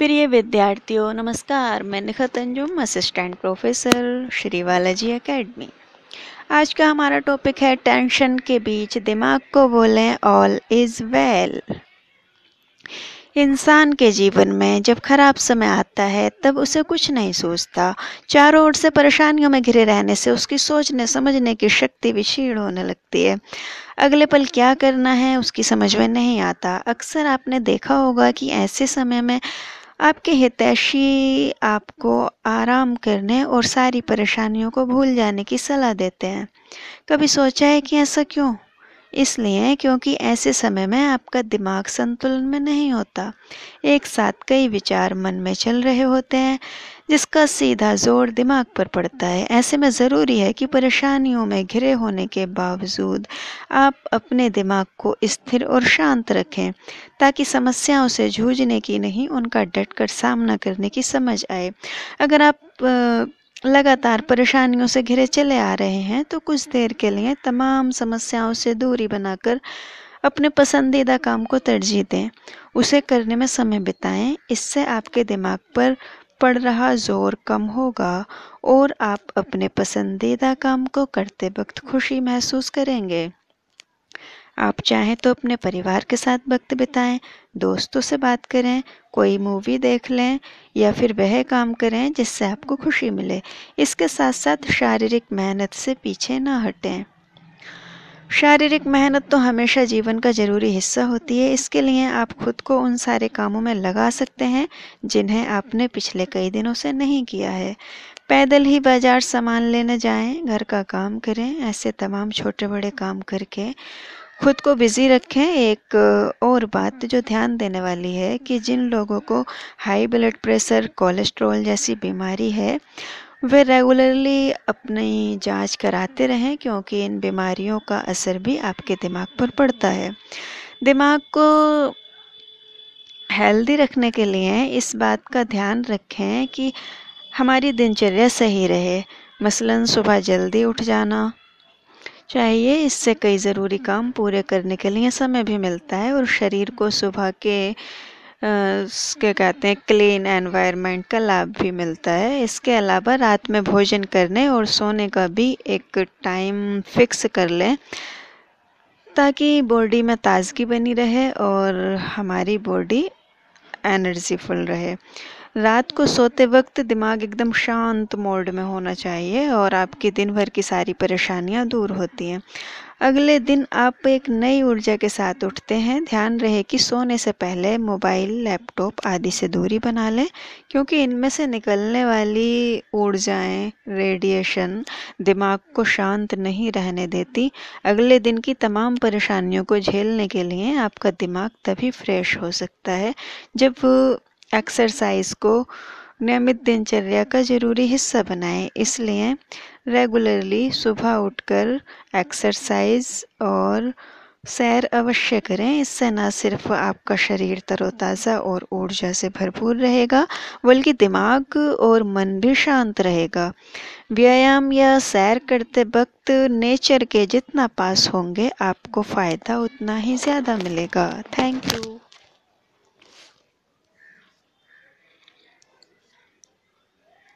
प्रिय विद्यार्थियों, नमस्कार। मैं Nikhat Anjum assistant professor Shri Balaji academy आज का हमारा टॉपिक है टेंशन के बीच दिमाग को बोलें ऑल इज़ वेल इंसान के जीवन में जब खराब समय आता है, तब उसे कुछ नहीं सोचता। चारों ओर से परेशानियों में घिरे रहने से उसकी सोचने, समझने की शक्ति भी क्षीण होने लगती है। अगले पल क्या करना है, उसकी समझ में नहीं आता। अक्सर आपने देखा होगा कि ऐसे समय में आपके हितैषी आपको आराम करने और सारी परेशानियों को भूल जाने की सलाह देते हैं। कभी सोचा है कि ऐसा क्यों? इसलिए क्योंकि ऐसे समय में आपका दिमाग संतुलन में नहीं होता। एक साथ कई विचार मन में चल रहे होते हैं, जिसका सीधा ज़ोर दिमाग पर पड़ता है। ऐसे में ज़रूरी है कि परेशानियों में घिरे होने के बावजूद आप अपने दिमाग को स्थिर और शांत रखें, ताकि समस्याओं से जूझने की नहीं, उनका डट कर सामना करने की समझ आए। अगर आप लगातार परेशानियों से घिरे चले आ रहे हैं तो कुछ देर के लिए तमाम समस्याओं से दूरी बनाकर अपने पसंदीदा काम को तरजीह दें। उसे करने में समय बिताएँ, इससे आपके दिमाग पर पड़ रहा ज़ोर कम होगा और आप अपने पसंदीदा काम को करते वक्त खुशी महसूस करेंगे। आप चाहें तो अपने परिवार के साथ वक्त बिताएँ दोस्तों से बात करें कोई मूवी देख लें या फिर वह काम करें जिससे आपको खुशी मिले। इसके साथ साथ शारीरिक मेहनत से पीछे ना हटें। शारीरिक मेहनत तो हमेशा जीवन का ज़रूरी हिस्सा होती है। इसके लिए आप खुद को उन सारे कामों में लगा सकते हैं जिन्हें आपने पिछले कई दिनों से नहीं किया है। पैदल ही बाज़ार सामान लेने जाएँ, घर का काम करें ऐसे तमाम छोटे बड़े काम करके खुद को बिज़ी रखें। एक और बात जो ध्यान देने वाली है कि जिन लोगों को हाई ब्लड प्रेशर कोलेस्ट्रॉल जैसी बीमारी है, वे रेगुलरली अपनी जाँच कराते रहें क्योंकि इन बीमारियों का असर भी आपके दिमाग पर पड़ता है। दिमाग को हेल्दी रखने के लिए इस बात का ध्यान रखें कि हमारी दिनचर्या सही रहे। मसलन सुबह जल्दी उठ जाना चाहिए, इससे कई ज़रूरी काम पूरे करने के लिए समय भी मिलता है और शरीर को सुबह के क्या कहते हैं क्लीन एनवायरनमेंट का लाभ भी मिलता है। इसके अलावा रात में भोजन करने और सोने का भी एक टाइम फिक्स कर लें ताकि बॉडी में ताज़गी बनी रहे और हमारी बॉडी एनर्जीफुल रहे। रात को सोते वक्त दिमाग एकदम शांत मोड में होना चाहिए और आपकी दिन भर की सारी परेशानियाँ दूर होती हैं। अगले दिन आप एक नई ऊर्जा के साथ उठते हैं। ध्यान रहे कि सोने से पहले मोबाइल, लैपटॉप आदि से दूरी बना लें, क्योंकि इनमें से निकलने वाली ऊर्जाएँ, रेडिएशन दिमाग को शांत नहीं रहने देती। अगले दिन की तमाम परेशानियों को झेलने के लिए आपका दिमाग तभी फ्रेश हो सकता है जब एक्सरसाइज को नियमित दिनचर्या का ज़रूरी हिस्सा बनाएँ। इसलिए रेगुलरली सुबह उठकर एक्सरसाइज और सैर अवश्य करें। इससे न सिर्फ़ आपका शरीर तरोताज़ा और ऊर्जा से भरपूर रहेगा, बल्कि दिमाग और मन भी शांत रहेगा। व्यायाम या सैर करते वक्त नेचर के जितना पास होंगे, आपको फ़ायदा उतना ही ज़्यादा मिलेगा। Thank you